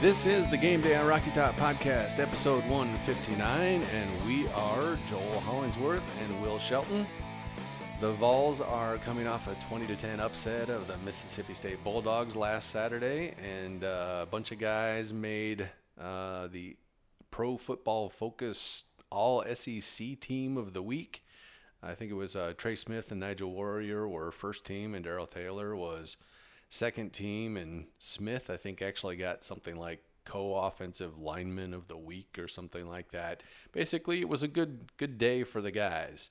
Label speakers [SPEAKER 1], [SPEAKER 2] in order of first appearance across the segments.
[SPEAKER 1] This is the Game Day on Rocky Top podcast, episode 159, and we are Joel Hollingsworth and Will Shelton. The Vols are coming off a 20 to 10 upset of the Mississippi State Bulldogs last Saturday, and uh, a bunch of guys made uh, the Pro Football Focus All SEC Team of the Week. I think it was uh, Trey Smith and Nigel Warrior were first team, and Darrell Taylor was second team, and Smith I think actually got something like co-offensive lineman of the week or something like that. Basically, it was a good good day for the guys.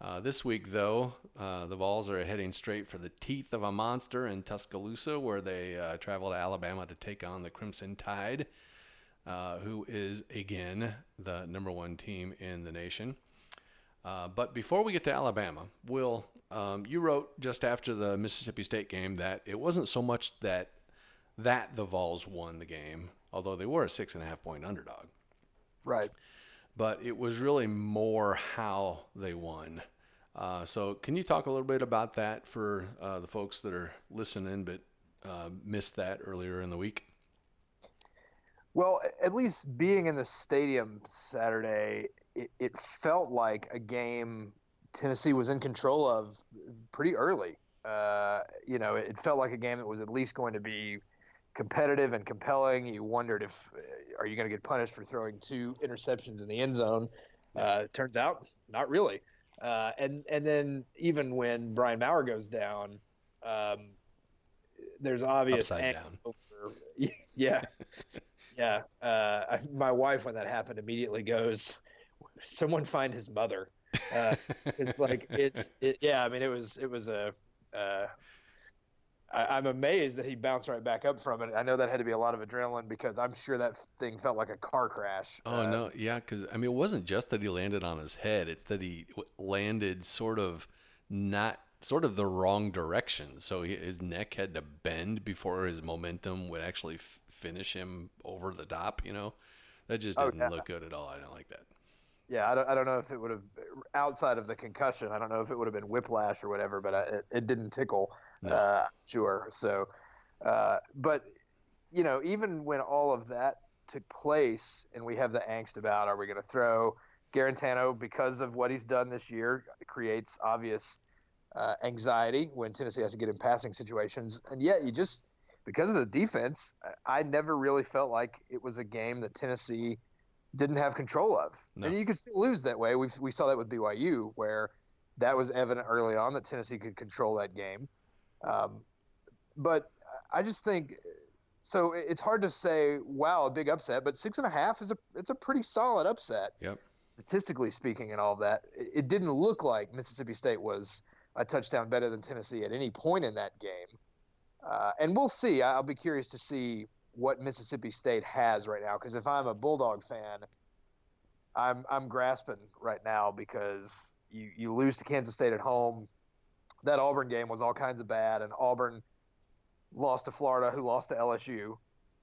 [SPEAKER 1] Uh, this week, though, uh, the Vols are heading straight for the teeth of a monster in Tuscaloosa, where they uh, travel to Alabama to take on the Crimson Tide, uh, who is again the number one team in the nation. Uh, but before we get to Alabama, Will, um, you wrote just after the Mississippi State game that it wasn't so much that that the Vols won the game, although they were a six and a half point underdog.
[SPEAKER 2] Right.
[SPEAKER 1] But it was really more how they won. Uh, so, can you talk a little bit about that for uh, the folks that are listening but uh, missed that earlier in the week?
[SPEAKER 2] Well, at least being in the stadium Saturday, it, it felt like a game Tennessee was in control of pretty early. Uh, you know, it felt like a game that was at least going to be competitive and compelling. You wondered if uh, are you going to get punished for throwing two interceptions in the end zone. Uh, turns out, not really. Uh, and and then even when Brian Maurer goes down, um, there's obvious
[SPEAKER 1] Upside down.
[SPEAKER 2] Over, yeah, yeah. Uh, my wife, when that happened, immediately goes, "Someone find his mother." Uh, it's like it's it, yeah. I mean, it was it was a. Uh, I, I'm amazed that he bounced right back up from it. I know that had to be a lot of adrenaline because I'm sure that thing felt like a car crash.
[SPEAKER 1] Oh
[SPEAKER 2] Uh,
[SPEAKER 1] no, yeah, because I mean, it wasn't just that he landed on his head; it's that he landed sort of not sort of the wrong direction. So he, his neck had to bend before his momentum would actually f- finish him over the top. You know, that just
[SPEAKER 2] Oh,
[SPEAKER 1] didn't
[SPEAKER 2] yeah.
[SPEAKER 1] look good at all. I didn't like that.
[SPEAKER 2] Yeah, I don't, I don't know if it would have outside of the concussion. I don't know if it would have been whiplash or whatever, but I, it, it didn't tickle.
[SPEAKER 1] No.
[SPEAKER 2] Uh, sure. So, uh, but you know, even when all of that took place, and we have the angst about are we going to throw Guarantano because of what he's done this year, creates obvious uh, anxiety when Tennessee has to get in passing situations, and yet you just because of the defense, I I never really felt like it was a game that Tennessee didn't have control of.
[SPEAKER 1] No.
[SPEAKER 2] And you could still lose that way. We we saw that with BYU where that was evident early on that Tennessee could control that game. Um, but I just think so. It's hard to say, wow, a big upset, but six and a half is a it's a pretty solid upset
[SPEAKER 1] Yep.
[SPEAKER 2] statistically speaking, and all of that. It it didn't look like Mississippi State was a touchdown better than Tennessee at any point in that game. Uh, and we'll see. I'll be curious to see what Mississippi State has right now because if I'm a Bulldog fan, I'm I'm grasping right now because you you lose to Kansas State at home. That Auburn game was all kinds of bad, and Auburn lost to Florida, who lost to LSU.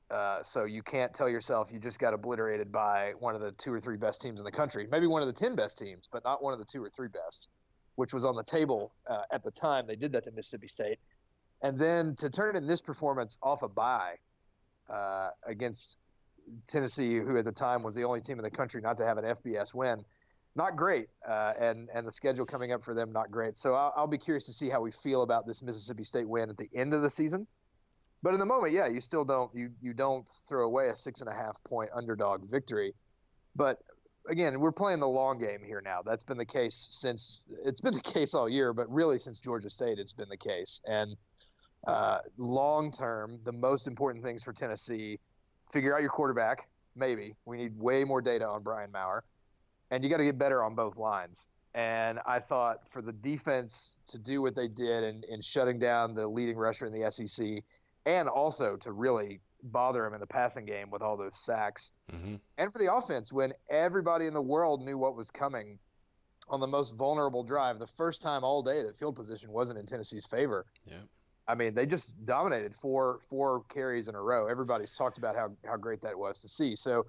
[SPEAKER 2] Uh, so you can't tell yourself you just got obliterated by one of the two or three best teams in the country, maybe one of the ten best teams, but not one of the two or three best, which was on the table uh, at the time they did that to Mississippi State. And then to turn in this performance off a bye uh, against Tennessee, who at the time was the only team in the country not to have an FBS win, not great. Uh, and and the schedule coming up for them, not great. So I'll, I'll be curious to see how we feel about this Mississippi State win at the end of the season. But in the moment, yeah, you still don't you you don't throw away a six and a half point underdog victory. But again, we're playing the long game here now. That's been the case since it's been the case all year, but really since Georgia State, it's been the case. And uh, long term, the most important things for Tennessee: figure out your quarterback. Maybe we need way more data on Brian Maurer, and you got to get better on both lines. And I thought for the defense to do what they did in, in shutting down the leading rusher in the SEC, and also to really bother him in the passing game with all those sacks,
[SPEAKER 1] hmm
[SPEAKER 2] and for the offense when everybody in the world knew what was coming on the most vulnerable drive, the first time all day that field position wasn't in Tennessee's favor.
[SPEAKER 1] Yeah.
[SPEAKER 2] I mean, they just dominated four four carries in a row. Everybody's talked about how, how great that was to see. So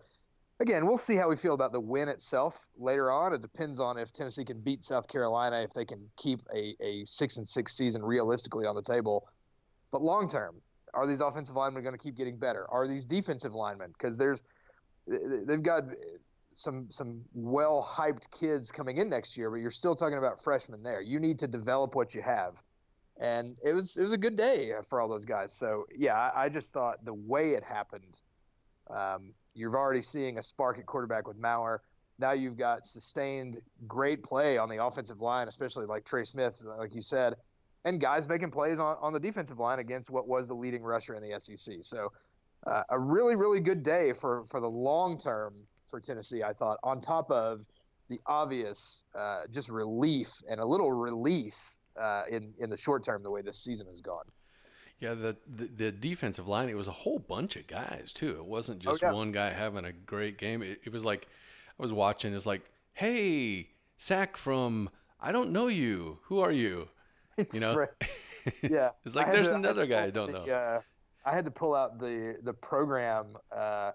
[SPEAKER 2] again, we'll see how we feel about the win itself later on. It depends on if Tennessee can beat South Carolina, if they can keep a, a six and six season realistically on the table. But long term, Are these offensive linemen going to keep getting better? Are these defensive linemen? Because there's they've got some some well hyped kids coming in next year, but you're still talking about freshmen there. You need to develop what you have, and it was it was a good day for all those guys. So yeah, I, I just thought the way it happened, um, you're already seeing a spark at quarterback with Maurer. Now you've got sustained great play on the offensive line, especially like Trey Smith, like you said, and guys making plays on, on the defensive line against what was the leading rusher in the SEC. So uh, a really really good day for for the long term for Tennessee. I thought on top of the obvious uh, just relief and a little release uh, in in the short term the way this season has gone.
[SPEAKER 1] Yeah, the, the, the defensive line it was a whole bunch of guys too. It wasn't oh, just oh, yeah. one guy having a great game. It, it was like I was watching. It's like, hey, sack from I don't know you. Who are you?
[SPEAKER 2] you know, right. yeah.
[SPEAKER 1] it's like there's to, another guy I don't know.
[SPEAKER 2] Yeah, I had to pull out the the program uh,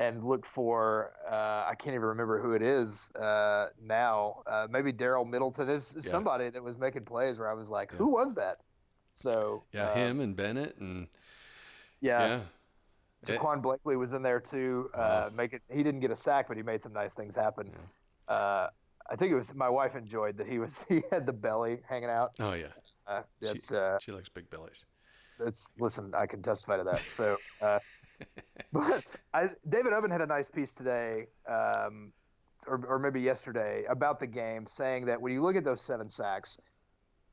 [SPEAKER 2] and look for uh, I can't even remember who it is uh, now. Uh, maybe Darel Middleton is yeah. somebody that was making plays where I was like, yeah. who was that? So
[SPEAKER 1] yeah, uh, him and Bennett and
[SPEAKER 2] yeah. yeah. Ja'Quain Blakely was in there too. Uh, oh. Make it. He didn't get a sack, but he made some nice things happen. Uh, I think it was my wife enjoyed that he was he had the belly hanging out.
[SPEAKER 1] Oh yeah,
[SPEAKER 2] that's
[SPEAKER 1] she, she likes big bellies
[SPEAKER 2] that's listen. I can testify to that. So, uh, but I, David Ubben had a nice piece today, um, or, or maybe yesterday, about the game, saying that when you look at those seven sacks,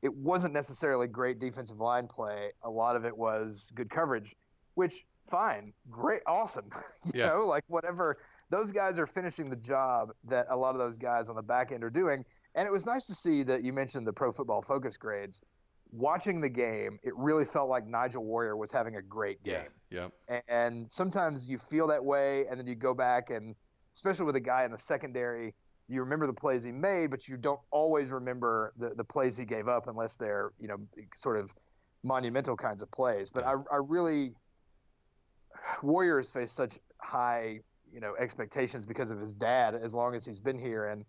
[SPEAKER 2] it wasn't necessarily great defensive line play. A lot of it was good coverage, which fine, great, awesome. you yeah. know, like whatever. Those guys are finishing the job that a lot of those guys on the back end are doing. And it was nice to see that you mentioned the Pro Football Focus grades watching the game, it really felt like Nigel Warrior was having a great game.
[SPEAKER 1] Yeah.
[SPEAKER 2] yeah. And sometimes you feel that way, and then you go back and, especially with a guy in the secondary, you remember the plays he made, but you don't always remember the, the plays he gave up unless they're, you know, sort of monumental kinds of plays. But yeah. I, I really, Warrior has faced such high, you know, expectations because of his dad as long as he's been here and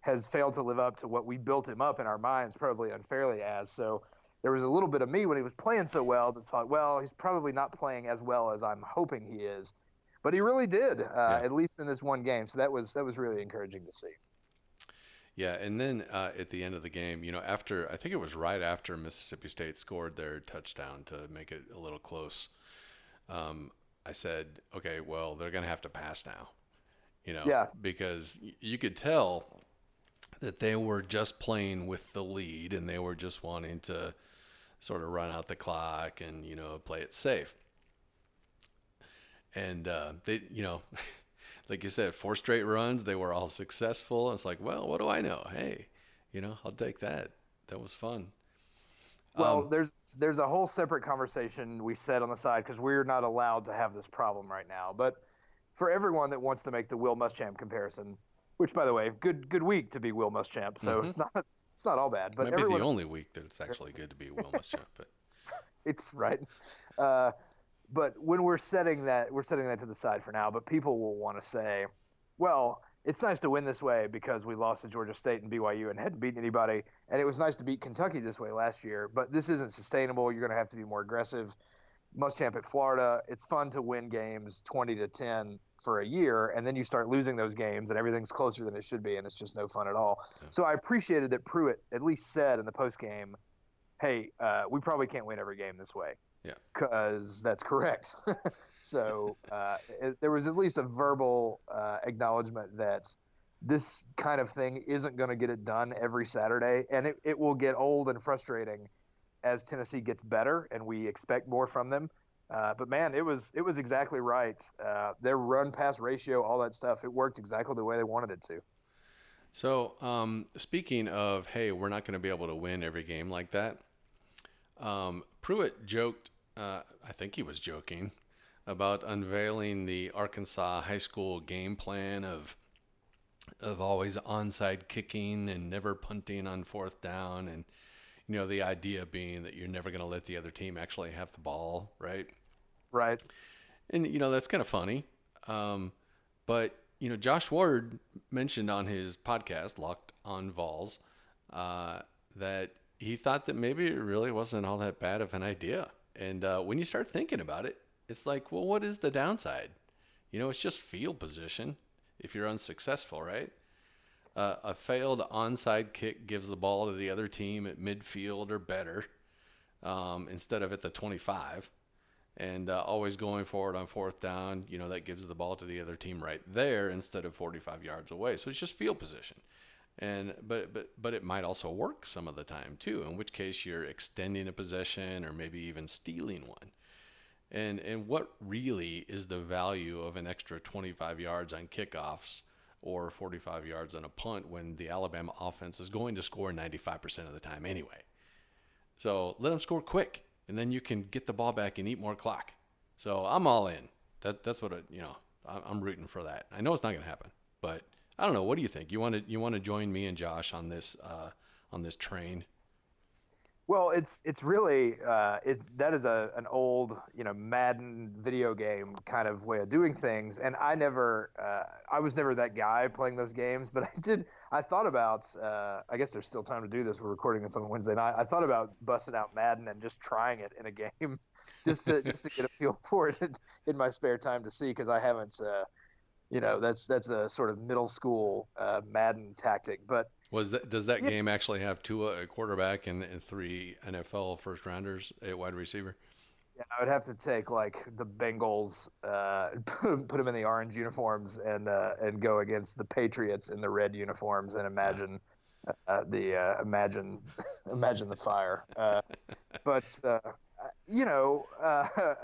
[SPEAKER 2] has failed to live up to what we built him up in our minds, probably unfairly as. So there was a little bit of me when he was playing so well that thought, well, he's probably not playing as well as I'm hoping he is, but he really did, uh, yeah. at least in this one game. So that was that was really encouraging to see.
[SPEAKER 1] Yeah, and then uh, at the end of the game, you know, after I think it was right after Mississippi State scored their touchdown to make it a little close, um, I said, okay, well, they're going to have to pass now, you know,
[SPEAKER 2] yeah.
[SPEAKER 1] because you could tell that they were just playing with the lead and they were just wanting to sort of run out the clock and you know play it safe. And uh, they, you know, like you said, four straight runs, they were all successful. It's like, well, what do I know? Hey, you know, I'll take that. That was fun.
[SPEAKER 2] Well, um, there's there's a whole separate conversation we said on the side because we're not allowed to have this problem right now. But for everyone that wants to make the Will Muschamp comparison, which, by the way, good good week to be Will Muschamp. So mm-hmm. it's not it's not all bad. But
[SPEAKER 1] maybe everyone, the only week that it's actually good to be Will Muschamp. But
[SPEAKER 2] it's right. Uh, but when we're setting that, we're setting that to the side for now. But people will want to say, well, it's nice to win this way because we lost to Georgia State and BYU and hadn't beaten anybody, and it was nice to beat Kentucky this way last year. But this isn't sustainable. You're going to have to be more aggressive. Muschamp at Florida. It's fun to win games 20 to 10 for a year, and then you start losing those games, and everything's closer than it should be, and it's just no fun at all. Yeah. So I appreciated that Pruitt at least said in the post game, "Hey, uh, we probably can't win every game this way."
[SPEAKER 1] Yeah,
[SPEAKER 2] because that's correct. so uh, it, there was at least a verbal uh, acknowledgement that this kind of thing isn't going to get it done every Saturday, and it, it will get old and frustrating as Tennessee gets better, and we expect more from them. Uh, but man, it was it was exactly right. Uh, their run pass ratio, all that stuff, it worked exactly the way they wanted it to.
[SPEAKER 1] So, um, speaking of, hey, we're not going to be able to win every game like that. Um, Pruitt joked, uh, I think he was joking, about unveiling the Arkansas high school game plan of of always onside kicking and never punting on fourth down and you know, the idea being that you're never going to let the other team actually have the ball, right?
[SPEAKER 2] Right.
[SPEAKER 1] And, you know, that's kind of funny. Um, but, you know, Josh Ward mentioned on his podcast, Locked on Vols, uh, that he thought that maybe it really wasn't all that bad of an idea. And uh, when you start thinking about it, it's like, well, what is the downside? You know, it's just field position if you're unsuccessful, right? Uh, a failed onside kick gives the ball to the other team at midfield or better um, instead of at the 25. And uh, always going forward on fourth down, you know, that gives the ball to the other team right there instead of 45 yards away. So it's just field position. And but but but it might also work some of the time too. In which case you're extending a possession or maybe even stealing one. And and what really is the value of an extra 25 yards on kickoffs or 45 yards on a punt when the Alabama offense is going to score 95% of the time anyway? So let them score quick, and then you can get the ball back and eat more clock. So I'm all in. That that's what I, you know. I'm rooting for that. I know it's not going to happen, but I don't know. What do you think? You want to you want to join me and Josh on this uh, on this train?
[SPEAKER 2] Well, it's it's really uh, it that is a an old you know Madden video game kind of way of doing things, and I never uh, I was never that guy playing those games, but I did I thought about uh, I guess there's still time to do this. We're recording this on Wednesday night. I thought about busting out Madden and just trying it in a game, just to just to get a feel for it in, in my spare time to see because I haven't uh, you know that's that's a sort of middle school uh, Madden tactic, but
[SPEAKER 1] was that does that yeah. game actually have two a quarterback and, and three NFL first rounders at wide receiver?
[SPEAKER 2] Yeah, I would have to take like the Bengals, uh, put, them in the orange uniforms, and uh, and go against the Patriots in the red uniforms, and imagine uh, the uh, imagine imagine the fire. Uh, but uh, you know,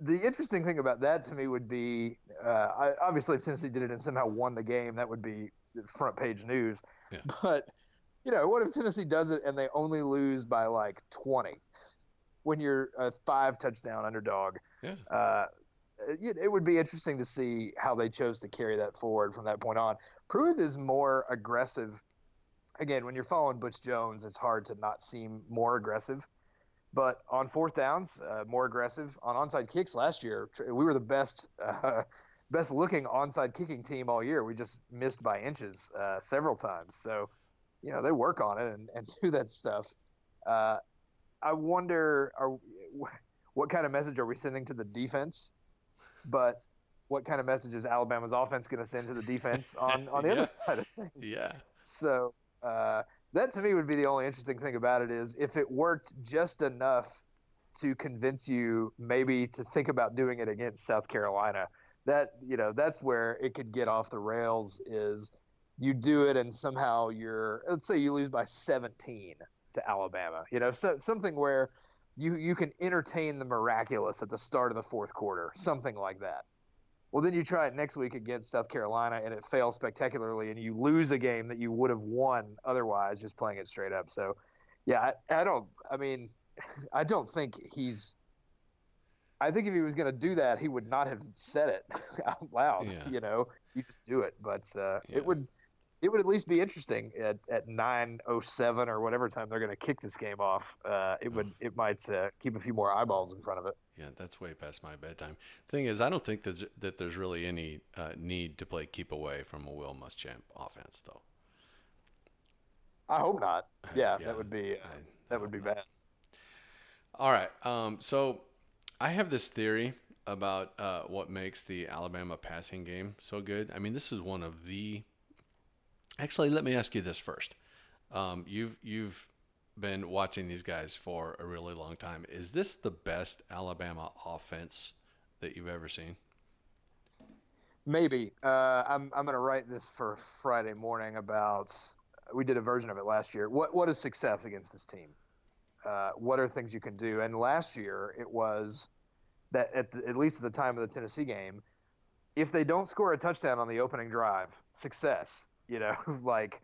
[SPEAKER 2] the interesting thing about that to me would be, I, obviously, if Tennessee did it and somehow won the game, that would be front page news. Yeah. But you know, what if Tennessee does it and they only lose by like 20 when you're a five touchdown underdog? Yeah. Uh, it, it, would be interesting to see how they chose to carry that forward from that point on. Pruitt is more aggressive. Again, when you're following Butch Jones, it's hard to not seem more aggressive. But on fourth downs, uh, more aggressive. On onside kicks last year, we were the best uh, best looking onside kicking team all year. We just missed by inches uh, several times. So, you know, they work on it and, and do that stuff. Uh, I wonder, are, what kind of message are we sending to the defense? But what kind of message is Alabama's offense going to send to the defense on, on the yeah. other side of things?
[SPEAKER 1] Yeah.
[SPEAKER 2] So uh, that to me would be the only interesting thing about it is if it worked just enough to convince you maybe to think about doing it against South Carolina that you know that's where it could get off the rails is you do it and somehow you're let's say you lose by 17 to Alabama you know so, something where you you can entertain the miraculous at the start of the fourth quarter something like that. Well then you try it next week against South Carolina and it fails spectacularly and you lose a game that you would have won otherwise just playing it straight up. So yeah I, I don't I mean I don't think he's I think if he was going to do that, he would not have said it out loud. Yeah. You know, you just do it. But uh, yeah. it would it would at least be interesting at at nine oh seven or whatever time they're going to kick this game off. Uh, it would it might uh, keep a few more eyeballs in front of it.
[SPEAKER 1] Yeah, that's way past my bedtime. Thing is, I don't think that that there's really any uh, need to play keep away from a Will Muschamp offense, though.
[SPEAKER 2] I hope not. Yeah, yeah that would be uh, I, that would be bad.
[SPEAKER 1] All right. Um, so I have this theory about uh, what makes the Alabama passing game so good. I mean, this is one of the. Actually, let me ask you this first. Um, you've you've been watching these guys for a really long time. Is this the best Alabama offense that you've ever seen?
[SPEAKER 2] Maybe. Uh, I'm I'm going to write this for Friday morning about. We did a version of it last year. What what is success against this team? Uh, what are things you can do? And last year it was that at, the, at least at the time of the Tennessee game, if they don't score a touchdown on the opening drive, success. You know, like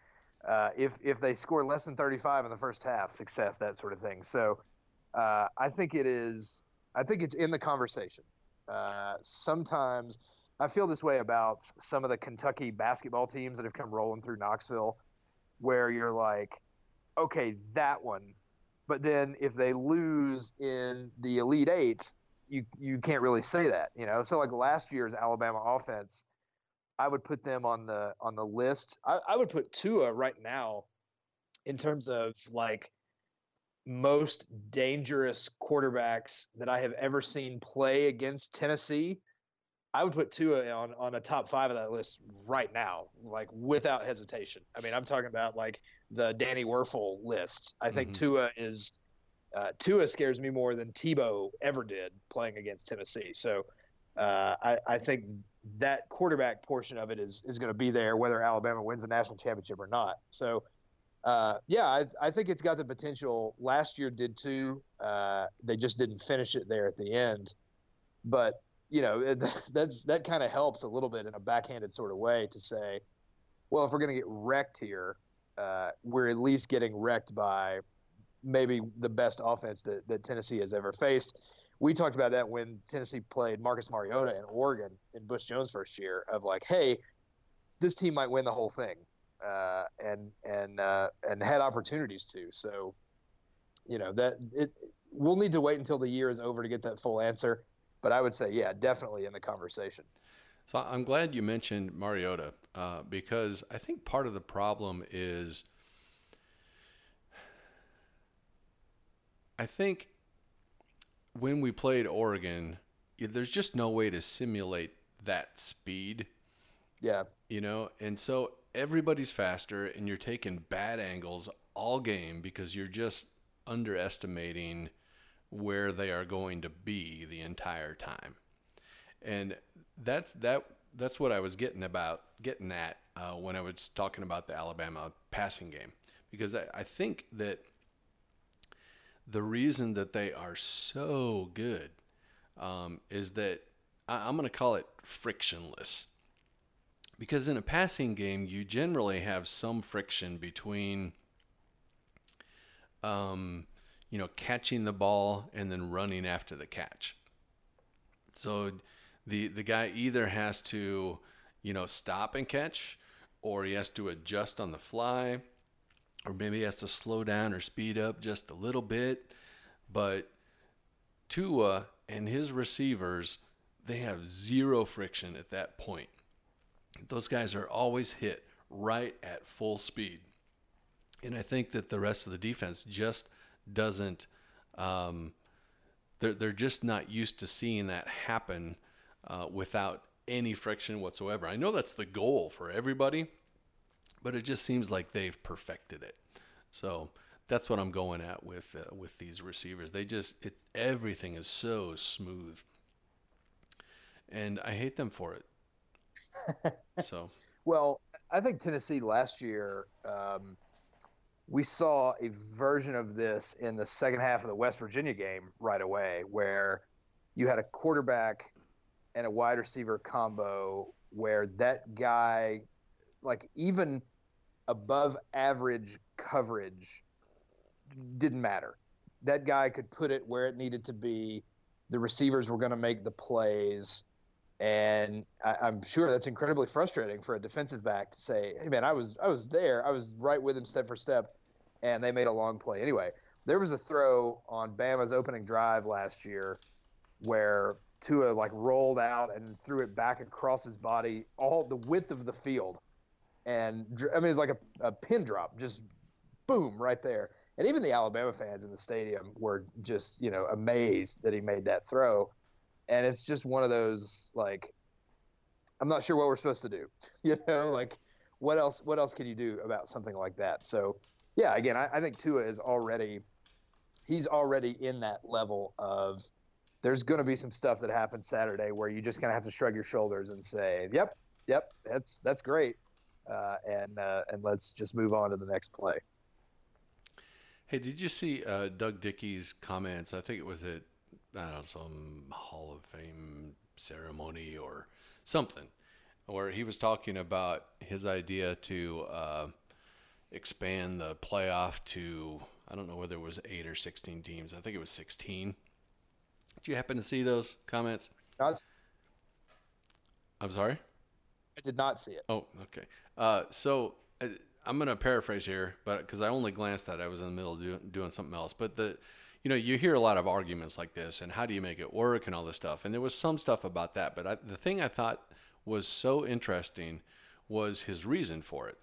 [SPEAKER 2] uh, if if they score less than 35 in the first half, success, that sort of thing. So uh, I think it is. I think it's in the conversation. Uh, sometimes I feel this way about some of the Kentucky basketball teams that have come rolling through Knoxville, where you're like, okay, that one but then if they lose in the Elite Eight, you you can't really say that, you know. So like last year's Alabama offense, I would put them on the on the list. I, I would put Tua right now in terms of like most dangerous quarterbacks that I have ever seen play against Tennessee, I would put Tua on on a top five of that list right now, like without hesitation. I mean, I'm talking about like the Danny Wuerffel list. I think mm-hmm. Tua is uh, Tua scares me more than Tebow ever did playing against Tennessee. So uh, I, I think that quarterback portion of it is is going to be there whether Alabama wins the national championship or not. So uh, yeah, I, I, think it's got the potential. Last year did too. Uh, they just didn't finish it there at the end. But you know, it, that's that kind of helps a little bit in a backhanded sort of way to say, well, if we're going to get wrecked here, uh, we're at least getting wrecked by maybe the best offense that, that Tennessee has ever faced. We talked about that when Tennessee played Marcus Mariota in Oregon in Butch Jones' first year of like, hey, this team might win the whole thing uh, and and uh, and had opportunities to. So, you know that it. We'll need to wait until the year is over to get that full answer, but I would say, yeah, definitely in the conversation.
[SPEAKER 1] So I'm glad you mentioned Mariota uh, because I think part of the problem is. I think when we played Oregon, there's just no way to simulate that speed.
[SPEAKER 2] Yeah.
[SPEAKER 1] You know, and so everybody's faster and you're taking bad angles all game because you're just underestimating where they are going to be the entire time. And that's that that's what I was getting about getting at uh, when I was talking about the Alabama passing game because I, I think that the reason that they are so good um, is that I, I'm going to call it frictionless because in a passing game, you generally have some friction between, um, you know, catching the ball and then running after the catch. So the the guy either has to, you know, stop and catch, or he has to adjust on the fly, or maybe he has to slow down or speed up just a little bit. But Tua and his receivers, they have zero friction at that point those guys are always hit right at full speed. And I think that the rest of the defense just doesn't, um, they're, they're just not used to seeing that happen uh, without any friction whatsoever. I know that's the goal for everybody, but it just seems like they've perfected it. So that's what I'm going at with uh, with these receivers. They just it's everything is so smooth, and I hate them for it so,
[SPEAKER 2] well, I think Tennessee last year, um, we saw a version of this in the second half of the West Virginia game right away, where you had a quarterback and a wide receiver combo where that guy, like even above average coverage, didn't matter. That guy could put it where it needed to be. The receivers were going to make the plays and I, am sure that's incredibly frustrating for a defensive back to say, "Hey, man, I was I was there, I was right with him step for step," and they made a long play. Anyway, there was a throw on Bama's opening drive last year where Tua like rolled out and threw it back across his body, all the width of the field, and I mean it's like a, a pin drop, just boom right there. And even the Alabama fans in the stadium were just you know amazed that he made that throw and it's just one of those like I'm not sure what we're supposed to do. You know, like what else what else can you do about something like that? So yeah, again, I, I think Tua is already he's already in that level of there's going to be some stuff that happens Saturday where you just kind of have to shrug your shoulders and say, "Yep, yep, that's that's great," uh, and uh, and let's just move on to the next play.
[SPEAKER 1] Hey, did you see uh, Doug Dickey's comments? I think it was at I don't know, some Hall of Fame ceremony or something, where he was talking about his idea to uh, expand the playoff to, I don't know whether it was eight or 16 teams. I think it was 16. Did you happen to see those comments? I'm sorry?
[SPEAKER 2] I did not see it.
[SPEAKER 1] Oh, okay. Uh, so uh, I'm going to paraphrase here, but because I only glanced at it, I was in the middle of do, doing something else. But the you know, you hear a lot of arguments like this and how do you make it work and all this stuff. And there was some stuff about that. But I, the thing I thought was so interesting was his reason for it.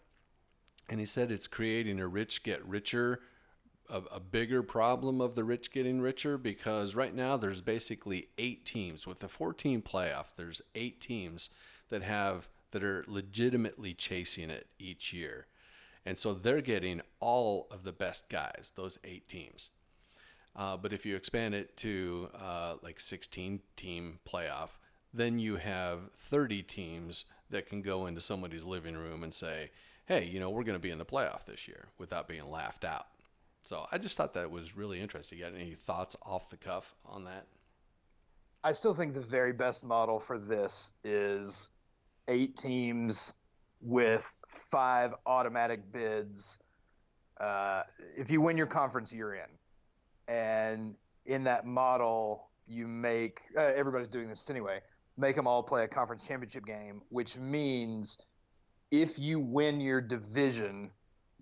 [SPEAKER 1] And he said it's creating a rich get richer a, a bigger problem of the rich getting richer because right now there's basically eight teams with the 14 playoff. There's eight teams that have that are legitimately chasing it each year, and so they're getting all of the best guys. Those eight teams. Uh, but if you expand it to uh, like 16 team playoff, then you have 30 teams that can go into somebody's living room and say, hey, you know, we're going to be in the playoff this year without being laughed out. So I just thought that was really interesting. You got any thoughts off the cuff on that?
[SPEAKER 2] I still think the very best model for this is eight teams with five automatic bids. Uh, if you win your conference, you're in. And in that model, you make uh, everybody's doing this anyway. Make them all play a conference championship game, which means if you win your division,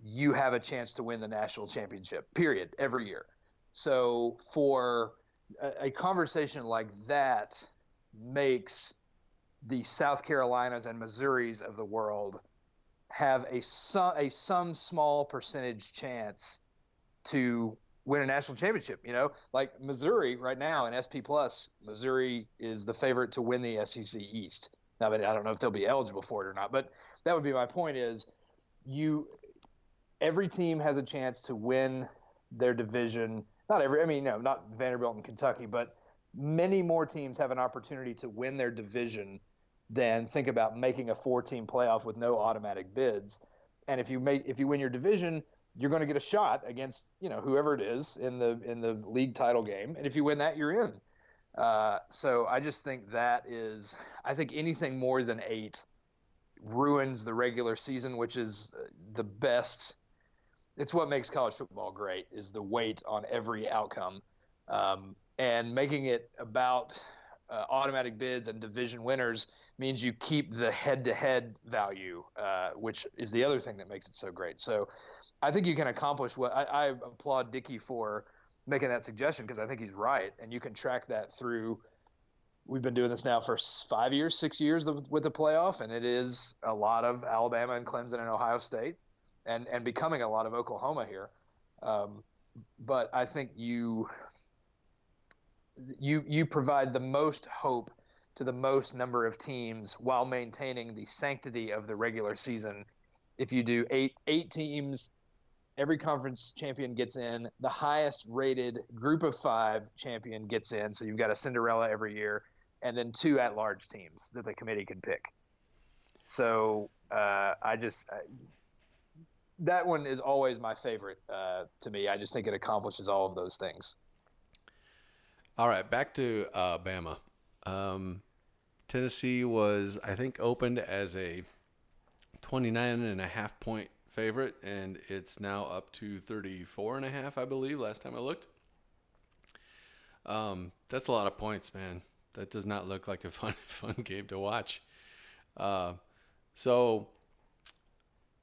[SPEAKER 2] you have a chance to win the national championship, period, every year. So for a, a conversation like that makes the South Carolinas and Missouris of the world have a some, a some small percentage chance to win a national championship. You know, like Missouri right now in SP Plus, Missouri is the favorite to win the SEC East. Now, I don't know if they'll be eligible for it or not, but that would be my point. Is you every team has a chance to win their division. Not every, I mean, no, not Vanderbilt and Kentucky, but many more teams have an opportunity to win their division than think about making a four-team playoff with no automatic bids. And if you make, if you win your division, you're going to get a shot against you know whoever it is in the in the league title game, and if you win that, you're in. Uh, so I just think that is, I think anything more than eight ruins the regular season, which is the best it's what makes college football great is the weight on every outcome. Um, and making it about uh, automatic bids and division winners means you keep the head-to-head value uh, which is the other thing that makes it so great. So i think you can accomplish what i, I applaud dickey for making that suggestion because i think he's right. And you can track that through. We've been doing this now for five years six years with the playoff and it is a lot of alabama and clemson and ohio state and and becoming a lot of Oklahoma here. Um, but I think you you you provide the most hope to the most number of teams while maintaining the sanctity of the regular season. If you do eight eight teams, every conference champion gets in. The highest rated group of five champion gets in. So you've got a Cinderella every year, and then two at large teams that the committee can pick. So uh, I just that one is always my favorite uh, to me. I just think it accomplishes all of those things.
[SPEAKER 1] All right, back to uh, Bama. Um, Tennessee was, I think, opened as a 29 and a half point favorite, and it's now up to 34 and a half, I believe, last time I looked. Um, that's a lot of points, man. That does not look like a fun, fun game to watch. Uh, so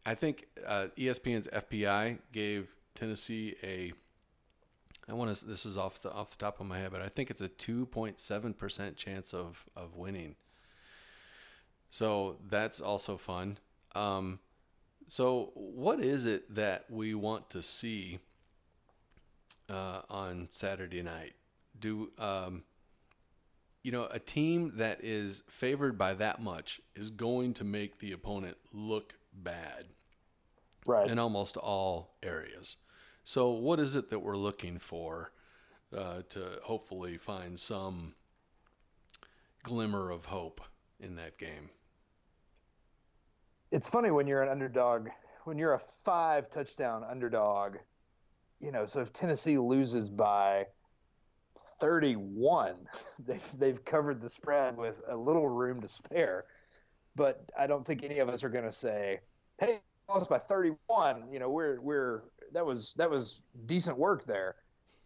[SPEAKER 1] I think uh, ESPN's FPI gave Tennessee a. I want to. This is off the off the top of my head, but I think it's a two point seven percent chance of of winning. So that's also fun. Um, so what is it that we want to see uh, on Saturday night? Do um, you know a team that is favored by that much is going to make the opponent look bad?
[SPEAKER 2] Right.
[SPEAKER 1] in almost all areas. So, what is it that we're looking for uh, to hopefully find some glimmer of hope in that game?
[SPEAKER 2] It's funny when you're an underdog, when you're a five touchdown underdog, you know, so if Tennessee loses by 31, they've, they've covered the spread with a little room to spare. But I don't think any of us are going to say, hey, lost by 31. You know, we're we're that was that was decent work there.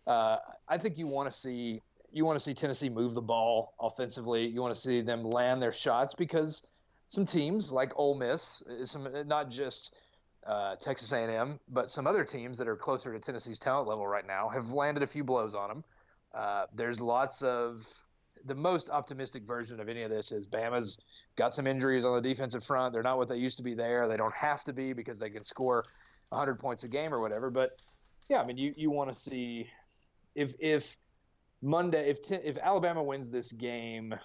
[SPEAKER 2] Uh, I think you want to see you want to see Tennessee move the ball offensively. You want to see them land their shots because some teams like Ole Miss, some not just uh, Texas A&M, but some other teams that are closer to Tennessee's talent level right now have landed a few blows on them. Uh, there's lots of the most optimistic version of any of this is Bama's got some injuries on the defensive front. They're not what they used to be there. They don't have to be because they can score 100 points a game or whatever. But yeah, I mean, you, you want to see if if Monday if ten, if Alabama wins this game,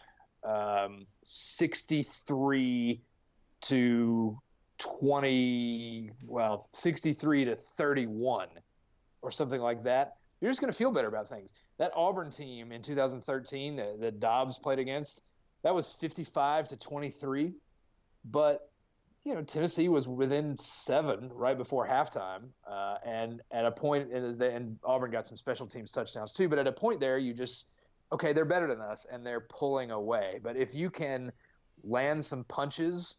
[SPEAKER 2] um, sixty three to twenty, well, sixty three to thirty one, or something like that, you're just going to feel better about things. That Auburn team in 2013 uh, that Dobbs played against, that was 55 to 23, but you know, Tennessee was within seven right before halftime, uh, and at a point, and, and Auburn got some special teams touchdowns too. But at a point there, you just okay, they're better than us, and they're pulling away. But if you can land some punches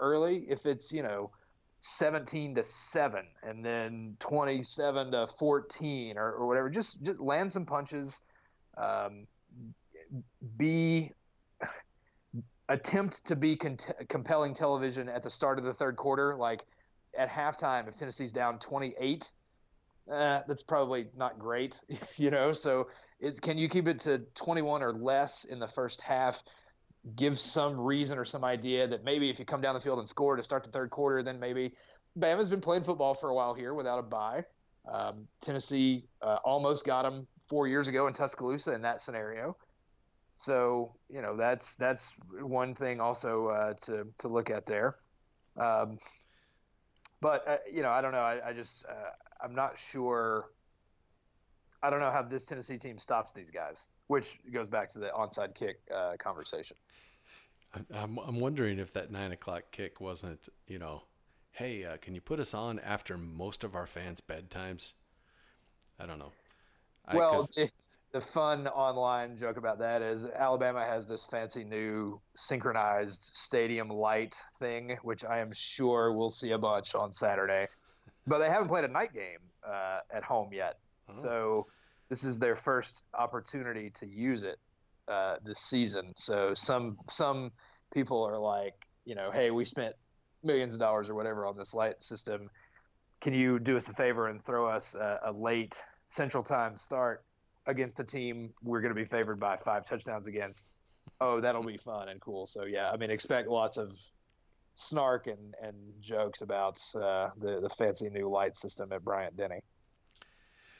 [SPEAKER 2] early, if it's you know 17 to 7 and then 27 to 14 or, or whatever just just land some punches um, be attempt to be compelling television at the start of the third quarter. Like at halftime, if Tennessee's down 28, eh, that's probably not great, you know. So it, can you keep it to 21 or less in the first half? Give some reason or some idea that maybe if you come down the field and score to start the third quarter, then maybe Bama's been playing football for a while here without a bye. Um, Tennessee uh, almost got them four years ago in Tuscaloosa in that scenario. So you know that's that's one thing also uh, to to look at there. Um, but uh, you know I don't know I, I just uh, I'm not sure. I don't know how this Tennessee team stops these guys, which goes back to the onside kick uh, conversation.
[SPEAKER 1] I'm I'm wondering if that nine o'clock kick wasn't you know, hey, uh, can you put us on after most of our fans' bedtimes? I don't know.
[SPEAKER 2] I, well, the fun online joke about that is Alabama has this fancy new synchronized stadium light thing, which I am sure we'll see a bunch on Saturday. But they haven't played a night game uh, at home yet, oh. so this is their first opportunity to use it uh, this season. So some some people are like, you know, hey, we spent millions of dollars or whatever on this light system. Can you do us a favor and throw us a, a late Central Time start? against a team we're going to be favored by five touchdowns against. Oh, that'll be fun and cool. So yeah, I mean, expect lots of snark and, and jokes about uh, the the fancy new light system at Bryant Denny.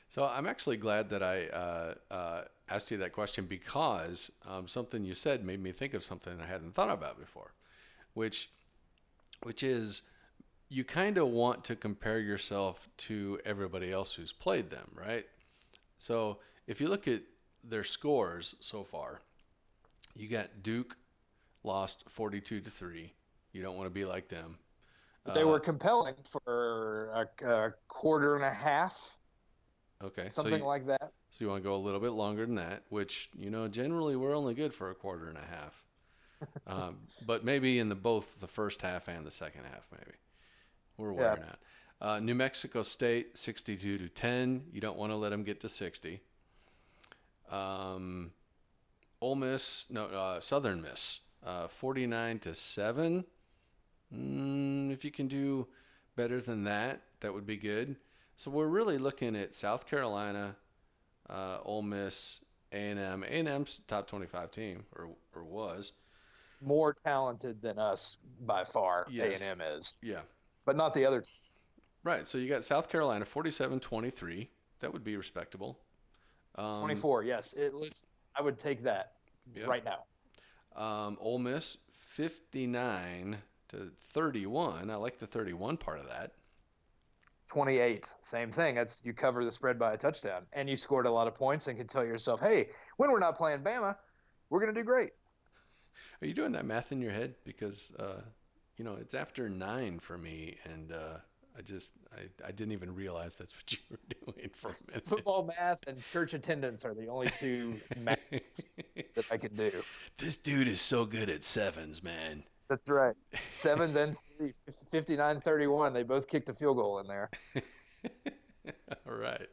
[SPEAKER 1] So I'm actually glad that I uh, uh, asked you that question because um, something you said made me think of something I hadn't thought about before, which which is you kind of want to compare yourself to everybody else who's played them, right? So if you look at their scores so far, you got Duke lost 42 to 3. You don't want to be like them.
[SPEAKER 2] But they uh, were compelling for a, a, quarter and a half.
[SPEAKER 1] Okay.
[SPEAKER 2] Something
[SPEAKER 1] so you,
[SPEAKER 2] like that.
[SPEAKER 1] So you want to go a little bit longer than that, which, you know, generally we're only good for a quarter and a half. um, but maybe in the both the first half and the second half, maybe. We're wearing yeah. out. Uh, New Mexico State, 62 to 10. You don't want to let them get to 60. Um, Ole Miss, no, uh, Southern Miss, uh, 49 to 7. Mm, if you can do better than that, that would be good. So we're really looking at South Carolina, uh, Ole Miss, A&M. A&M's top 25 team, or, or was.
[SPEAKER 2] More talented than us by far, yes. A&M is.
[SPEAKER 1] Yeah.
[SPEAKER 2] But not the other team.
[SPEAKER 1] Right. So you got South Carolina 47 23. That would be respectable.
[SPEAKER 2] Um, 24, yes. It was, I would take that right now.
[SPEAKER 1] Um, Ole Miss 59 to 31. I like the 31 part of that.
[SPEAKER 2] 28, same thing. That's you cover the spread by a touchdown, and you scored a lot of points, and can tell yourself, "Hey, when we're not playing Bama, we're going to do great."
[SPEAKER 1] Are you doing that math in your head? Because uh, you know it's after nine for me, and uh, I just I, I didn't even realize that's what you were doing for a minute.
[SPEAKER 2] Football math and church attendance are the only two maths that I can do.
[SPEAKER 1] This dude is so good at sevens, man.
[SPEAKER 2] That's right. Sevens and three, 59 31. They both kicked a field goal in there.
[SPEAKER 1] All right.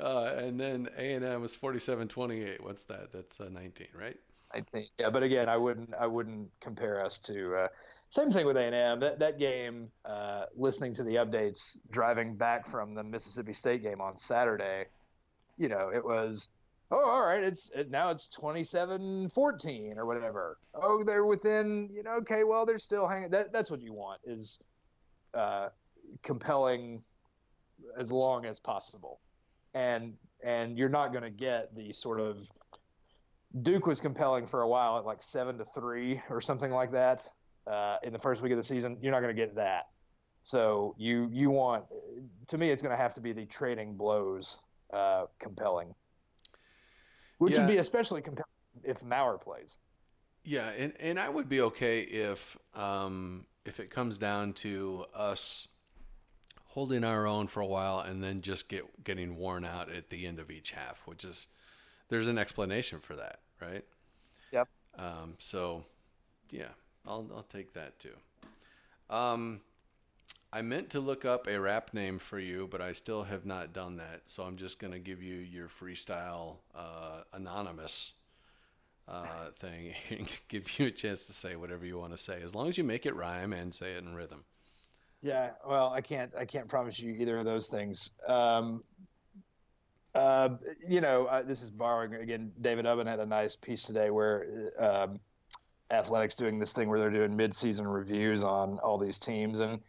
[SPEAKER 1] Uh, and then A&M was 47-28. What's that? That's uh, 19, right?
[SPEAKER 2] 19. Yeah, but again, I wouldn't I wouldn't compare us to uh, same thing with A&M. That that game, uh, listening to the updates, driving back from the Mississippi State game on Saturday, you know, it was, oh, all right, it's it, now it's 27-14 or whatever. Oh, they're within, you know, okay, well, they're still hanging. That that's what you want is uh, compelling as long as possible, and and you're not going to get the sort of Duke was compelling for a while at like seven to three or something like that uh, in the first week of the season. You're not going to get that. So you you want to me it's going to have to be the trading blows uh, compelling, which
[SPEAKER 1] Yeah.
[SPEAKER 2] would be especially compelling if Maurer plays.
[SPEAKER 1] Yeah, and, and I would be okay if um, if it comes down to us holding our own for a while and then just get getting worn out at the end of each half, which is there's an explanation for that, right?
[SPEAKER 2] Yep.
[SPEAKER 1] Um, so, yeah, I'll I'll take that too. Um, I meant to look up a rap name for you, but I still have not done that. So I'm just gonna give you your freestyle uh, anonymous uh, thing and give you a chance to say whatever you want to say, as long as you make it rhyme and say it in rhythm.
[SPEAKER 2] Yeah, well, I can't I can't promise you either of those things. Um, uh, you know, uh, this is borrowing again. David Ubben had a nice piece today where um, athletics doing this thing where they're doing mid-season reviews on all these teams and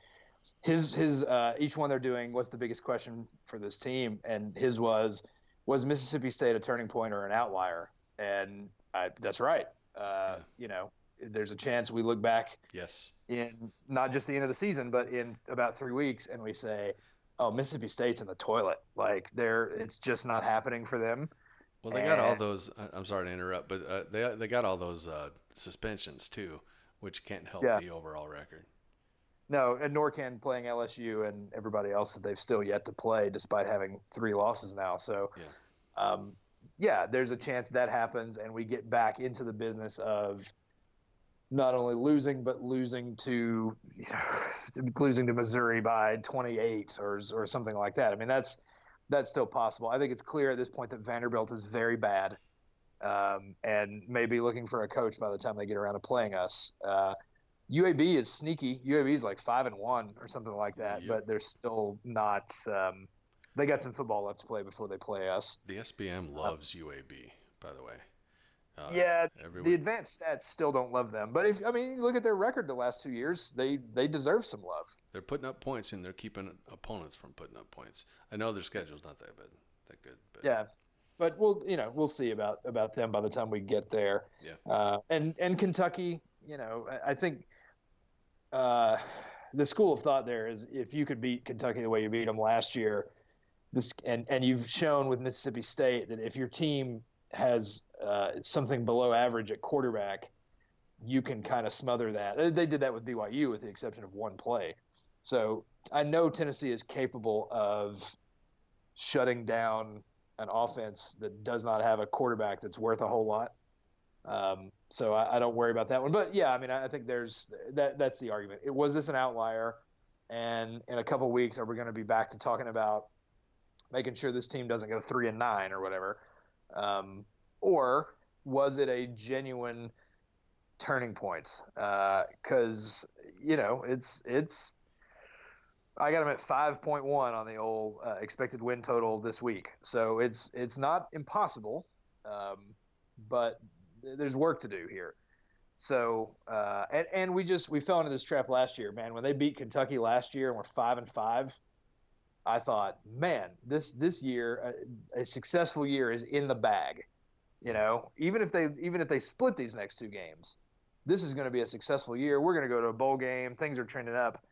[SPEAKER 2] his his uh, each one they're doing. What's the biggest question for this team? And his was was Mississippi State a turning point or an outlier? And I, that's right. Uh, You know, there's a chance we look back
[SPEAKER 1] Yes.
[SPEAKER 2] in not just the end of the season, but in about three weeks, and we say, "Oh, Mississippi State's in the toilet. Like they're, it's just not happening for them."
[SPEAKER 1] Well, they got all those. I'm sorry to interrupt, but uh, they they got all those uh, suspensions too, which can't help
[SPEAKER 2] Yeah.
[SPEAKER 1] the overall record.
[SPEAKER 2] No, and nor can playing LSU and everybody else that they've still yet to play, despite having three losses now. So,
[SPEAKER 1] Yeah.
[SPEAKER 2] um, yeah, there's a chance that happens, and we get back into the business of not only losing, but losing to you know, losing to Missouri by 28 or or something like that. I mean, that's that's still possible. I think it's clear at this point that Vanderbilt is very bad, um, and may be looking for a coach by the time they get around to playing us. Uh, UAB is sneaky. UAB is like five and one or something like that,
[SPEAKER 1] Yep.
[SPEAKER 2] but they're still not. Um, they got some football left to play before they play us.
[SPEAKER 1] The SBM loves UAB, by the way. Uh,
[SPEAKER 2] yeah,
[SPEAKER 1] every
[SPEAKER 2] the advanced stats still don't love them. But if I mean, look at their record the last two years, they they deserve some love.
[SPEAKER 1] they're putting up points and they're keeping opponents from putting up points. I know their schedule's not that bad, that good, but
[SPEAKER 2] Yeah, but we'll you know we'll see about about them by the time we get there.
[SPEAKER 1] Yeah.
[SPEAKER 2] Uh, and and Kentucky, you know, I think uh, the school of thought there is if you could beat Kentucky the way you beat them last year, this and and you've shown with Mississippi State that if your team has uh, something below average at quarterback, you can kind of smother that. They- They did that with BYU with the exception of one play. So I know Tennessee is capable of shutting down an offense that does not have a quarterback that's worth a whole lot. Um, so I, I don't worry about that one. But yeah, I mean, I I think there's that. That's the argument. It was this an outlier, and in a couple weeks, are we going to be back to talking about making sure this team doesn't go three and nine or whatever, um, or was it a genuine turning point? Because you know, it's it's. I got them at 5.1 on the old uh, expected win total this week, so it's it's not impossible, um, but there's work to do here. So uh, and and we just we fell into this trap last year, man. When they beat Kentucky last year and we're five and five, I thought, man, this this year a, a successful year is in the bag. You know, even if they even if they split these next two games, this is going to be a successful year. We're going to go to a bowl game. Things are trending up,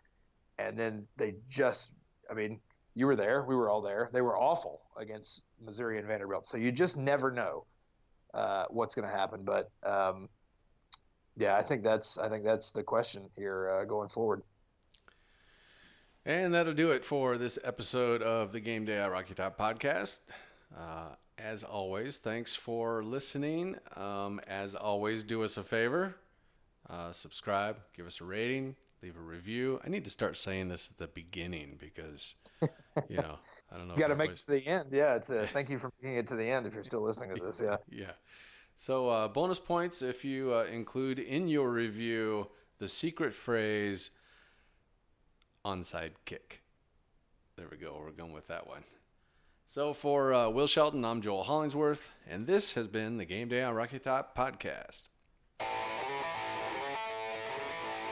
[SPEAKER 2] and then they just, I mean, you were there. We were all there. They were awful against Missouri and Vanderbilt. So you just never know uh, what's going to happen. But um, yeah, I think that's I think that's the question here uh, going forward.
[SPEAKER 1] And that'll do it for this episode of the Game Day at Rocky Top podcast. Uh, as always, thanks for listening. Um, as always, do us a favor uh, subscribe, give us a rating, leave a review. I need to start saying this at the beginning because, you know, I don't know.
[SPEAKER 2] You got to make it to the end. Yeah, it's a, thank you for making it to the end if you're still listening to this. Yeah.
[SPEAKER 1] Yeah. So, uh, bonus points if you uh, include in your review the secret phrase onside kick. There we go. We're going with that one. So, for uh, Will Shelton, I'm Joel Hollingsworth, and this has been the Game Day on Rocky Top podcast.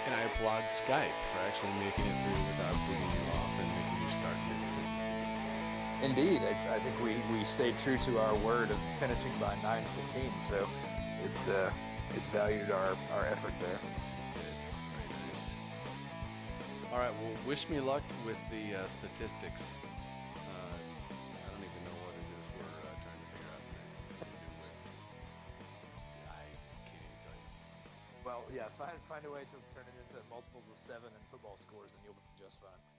[SPEAKER 1] And I applaud Skype for actually making it through without booting you off and making you start mid sentence again.
[SPEAKER 2] Indeed, it's, I think we, we stayed true to our word of finishing by 9:15, so it's uh, it valued our, our effort there.
[SPEAKER 1] All right. Well, wish me luck with the uh, statistics. Uh, I don't even know what it is we're uh, trying to figure out tonight. Something to do with. I can't even tell you.
[SPEAKER 2] Well, yeah, find find a way to turn it multiples of seven and football scores, and you'll be just fine.